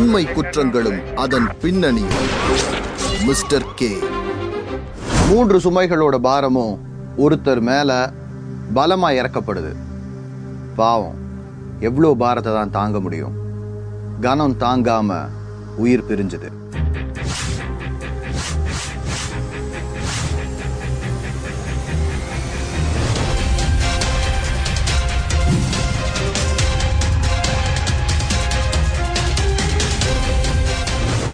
உண்மை குற்றங்களும் அதன் பின்னணியும் mister K. மூன்று சுமைகளோட பாரமும் ஒருத்தர் மேல பலமா இறக்கப்படுது. பாவம். எவ்வளோ பாரத்தை தான் தாங்க முடியும். கனம் தாங்காம உயிர் பிரிஞ்சுது.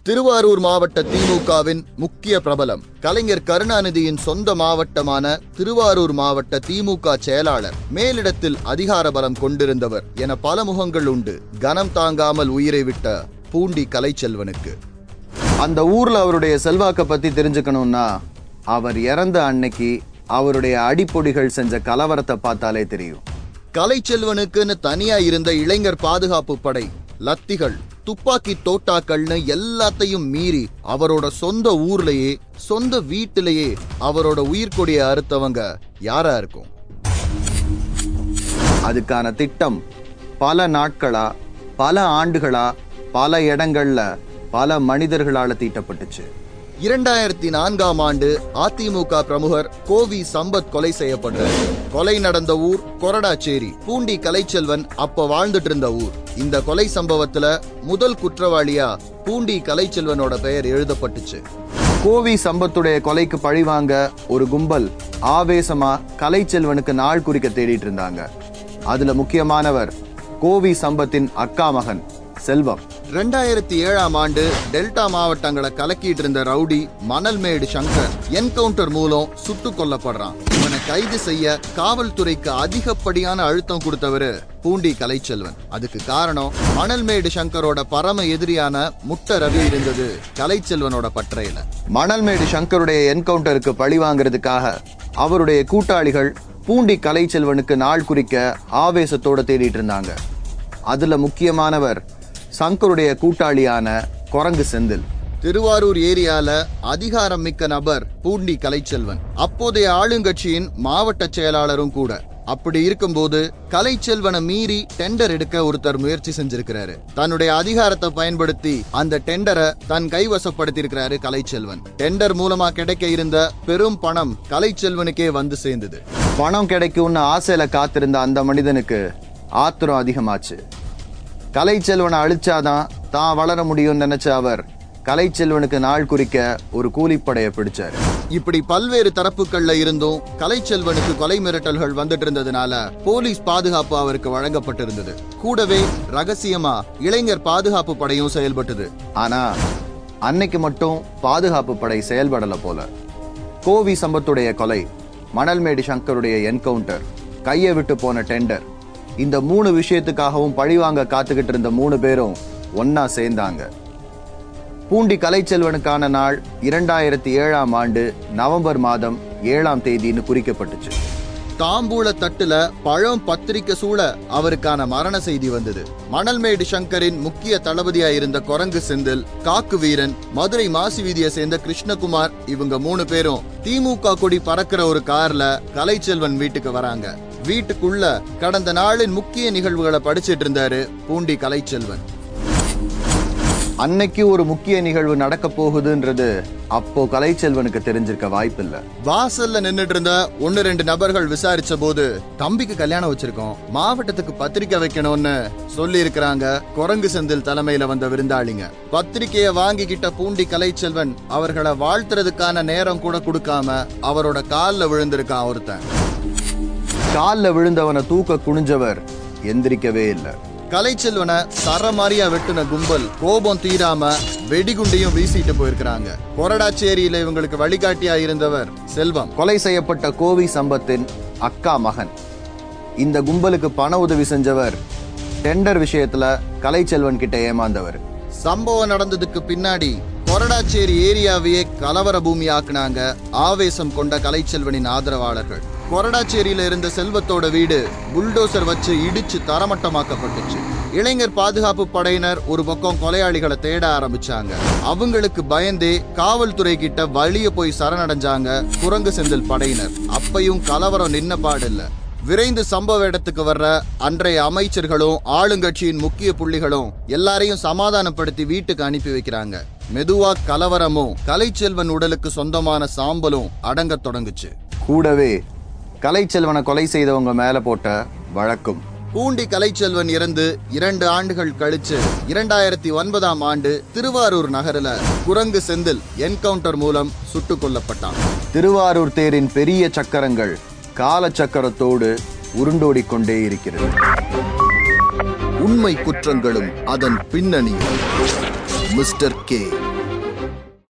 திருவாரூர் மாவட்ட திமுகவின் முக்கிய பிரபலம் கலைஞர் கருணாநிதியின் சொந்த மாவட்டமான திருவாரூர் மாவட்ட திமுக செயலாளர் மேலிடத்தில் அதிகார பலம் கொண்டிருந்தவர் என பல முகங்கள் உண்டு. கனம் தாங்காமல் உயிரை விட்ட பூண்டி கலைச்செல்வனுக்கு. அந்த ஊர்ல அவருடைய செல்வாக்க பத்தி தெரிஞ்சுக்கணும்னா அவர் இறந்த அன்னைக்கு அவருடைய அடிப்பொடிகள் செஞ்ச கலவரத்தை பார்த்தாலே தெரியும். கலைச்செல்வனுக்குன்னு தனியா இருந்த இளைஞர் பாதுகாப்பு படை லத்திகள் துப்பாக்கி தோட்டாக்கள்னு எல்லாத்தையும் மீறி அவரோட சொந்த ஊர்லயே சொந்த வீட்டிலேயே அவரோட உயிர்கொடிய அறுத்தவங்க யாரா இருக்கும்? அதுக்கான திட்டம் பல நாட்களா பல ஆண்டுகளா பல இடங்கள்ல பல மனிதர்களால தீட்டப்பட்டுச்சு. இரண்டாயிரத்தி நான்காம் ஆண்டு அதிமுக பிரமுகர் கோவி சம்பத் கொலை செய்யப்படுறார் கொலை நடந்த ஊர் கொரடாச்சேரி பூண்டி கலைச்செல்வன் அப்ப வாழ்ந்துட்டு இருந்த ஊர். இந்த கொலை சம்பவத்துல முதல் குற்றவாளியா பூண்டி கலைச்செல்வனோட பெயர் எழுதப்பட்டுச்சு. கோவி சம்பத்துடைய கொலைக்கு பழிவாங்க ஒரு கும்பல் ஆவேசமா கலைச்செல்வனுக்கு நாள் குறிக்க தேடிட்டு இருந்தாங்க அதுல முக்கியமானவர் கோவி சம்பத்தின் அக்கா மகன். செல்வம். ரெண்டாயிரத்தி ஏழாம் ஆண்டு டெல்டா மாவட்டங்களை கலக்கிட்டு இருந்த ரவுடி மணல்மேடு சங்கர் என்கவுண்டர் மூலம் சுட்டு கொல்லப்படுறான். இவனை கைது செய்ய காவல்துறைக்கு அதிகப்படியான அழுத்தம் கொடுத்தவரு பூண்டி கலைச்செல்வன். அதுக்கு காரணம் மணல்மேடு சங்கரோட பரம எதிரியான முட்ட ரவி இருந்தது கலைச்செல்வனோட பற்றையில. மணல்மேடு சங்கருடைய என்கவுண்டருக்கு பழி வாங்குறதுக்காக அவருடைய கூட்டாளிகள் பூண்டி கலைச்செல்வனுக்கு நாள் குறிக்க ஆவேசத்தோட தேடிட்டு இருந்தாங்க. அதுல முக்கியமானவர் சங்கருடைய கூட்டாளியான குரங்கு செந்தில். திருவாரூர் ஏரியால அதிகாரம் மிக்க நபர் பூண்டி கலைச்செல்வன். அப்போதைய ஆளுங்கட்சியின் மாவட்ட செயலாளரும் கூட. அப்படி இருக்கும்போது கலைச்செல்வனை மீறி டெண்டர் எடுக்க ஒருத்தர் முயற்சி செஞ்சிருக்கிறாரு. தன்னுடைய அதிகாரத்தை பயன்படுத்தி அந்த டெண்டரை தன் கைவசப்படுத்தியிருக்கிறாரு கலைச்செல்வன். டெண்டர் மூலமா கிடைக்க இருந்த பெரும் பணம் கலைச்செல்வனுக்கே வந்து சேர்ந்தது. பணம் கிடைக்கும்னு ஆசையில காத்திருந்த அந்த மனிதனுக்கு ஆத்திரம் அதிகமாச்சு. கலைச்செல்வனை அழிச்சாதான் தான் வளர முடியும்னு நினைச்ச அவர் கலைச்செல்வனுக்கு நாள் குறிக்க ஒரு கூலிப்படையை பிடிச்சாரு. இப்படி பல்வேறு தரப்புகள்ல இருந்தும் கலைச்செல்வனுக்கு கொலை மிரட்டல்கள் வந்துட்டு இருந்ததுனால போலீஸ் பாதுகாப்பு அவருக்கு வழங்கப்பட்டிருந்தது. கூடவே ரகசியமா இளைஞர் பாதுகாப்பு படையும் செயல்பட்டது. ஆனா அன்னைக்கு மட்டும் பாதுகாப்பு படை செயல்படல போல. கோவி சம்பத்துடைய கொலை மணல்மேடு சங்கருடைய என்கவுண்டர் கையை விட்டு போன டெண்டர் இந்த மூணு விஷயத்துக்காகவும் பழிவாங்க காத்துக்கிட்டு இருந்த மூணு பேரும் ஒன்னா சேர்ந்தாங்க. பூண்டி கலைச்செல்வனுக்கான நாள் இரண்டாயிரத்தி ஏழாம் ஆண்டு நவம்பர் மாதம் ஏழாம் தேதின்னு குறிக்கப்பட்டுச்சு. தாம்பூல தட்டுல பழம் பத்திரிக்கை சூழ அவருக்கான மரண செய்தி வந்தது. மணல்மேடு சங்கரின் முக்கிய தளபதியா இருந்த குரங்கு செந்தில் காக்கு வீரன் மதுரை மாசி வீதியை சேர்ந்த கிருஷ்ணகுமார் இவங்க மூணு பேரும் திமுக கொடி பறக்கிற ஒரு கார்ல கலைச்செல்வன் வீட்டுக்கு வராங்க. வீட்டுக்குள்ள கடந்த நாளின் முக்கிய நிகழ்வுகளை படிச்சிட்டு இருந்தாரு பூண்டி கலைச்செல்வன். அன்னைக்கு ஒரு முக்கிய நிகழ்வு நடக்க போகுதுன்றது அப்போ கலைச்செல்வனுக்கு தெரிஞ்சிருக்க வாய்ப்பில்ல. வாசல்ல நின்னுட்டு இருந்த ஒன்னு ரெண்டு நபர்கள் விசாரிச்ச போது தம்பிக்கு கல்யாணம் வச்சிருக்கோம் மாவட்டத்துக்கு பத்திரிக்கை வைக்கணும்னு சொல்லி இருக்கிறாங்க குரங்கு செந்தில் தலைமையில வந்த விருந்தாளிங்க. பத்திரிக்கைய வாங்கிக்கிட்ட பூண்டி கலைச்செல்வன் அவர்களை வாழ்த்துறதுக்கான நேரம் கூட கொடுக்காம அவரோட கால்ல விழுந்திருக்கான் ஒருத்தன். கால்ல விழுந்தவனை தூக்க குனிஞ்சவர் எந்திரிக்கவே இல்லை. கலைச்செல்வனை மாதிரியா வெட்டின கும்பல் கோபம் தீராம வெடிகுண்டையும் வீசிட்டு போயிருக்கிறாங்க. கொரடாச்சேரியில இவங்களுக்கு வழிகாட்டியா இருந்தவர் செல்வம். கொலை செய்யப்பட்ட கோவி சம்பத்தின் அக்கா மகன். இந்த கும்பலுக்கு பண உதவி செஞ்சவர் டெண்டர் விஷயத்துல கலைச்செல்வன் கிட்ட ஏமாந்தவர். சம்பவம் நடந்ததுக்கு பின்னாடி கொரடாச்சேரி ஏரியாவையே கலவர பூமி ஆக்குனாங்க ஆவேசம் கொண்ட கலைச்செல்வனின் ஆதரவாளர்கள். கொரடாச்சேரியில இருந்த செல்வத்தோட வீடு புல்டோசர் வச்சு இடிச்சு தரமட்டமாக்கப்பட்டுச்சு. இளைஞர் பாதுகாப்பு படையினர் ஒரு பக்கம் கொலையாளிகளை தேட ஆரம்பிச்சாங்க. அவங்களுக்கு பயந்தே காவல்துறை கிட்ட வழிய போய் சரணடைஞ்சாங்க குரங்கு செந்தில் படையினர். அப்பையும் கலவரம் நின்ன பாடில்ல. விரைந்து சம்பவ இடத்துக்கு வர்ற அன்றைய அமைச்சர்களும் ஆளுங்கட்சியின் முக்கிய புள்ளிகளும் எல்லாரையும் சமாதானப்படுத்தி வீட்டுக்கு அனுப்பி வைக்கிறாங்க. மெதுவா கலவரமும் கலைச்செல்வன் உடலுக்கு சொந்தமான சாம்பலும் அடங்கத் தொடங்குச்சு. கூடவே கலைச்செல்வனை கொலை செய்தவங்க மேல போட்ட வழக்கும். பூண்டி கலைச்செல்வன் இறந்து இரண்டு ஆண்டுகள் கழிச்சு இரண்டாயிரத்தி ஒன்பதாம் ஆண்டு திருவாரூர் நகரில் குரங்கு செந்தில் என்கவுண்டர் மூலம் சுட்டுக் கொல்லப்பட்டான். திருவாரூர் தேரின் பெரிய சக்கரங்கள் கால சக்கரத்தோடு உருண்டோடிக் கொண்டே இருக்கிறது. உண்மை குற்றங்களும் அதன் பின்னணியும் மிஸ்டர் கே.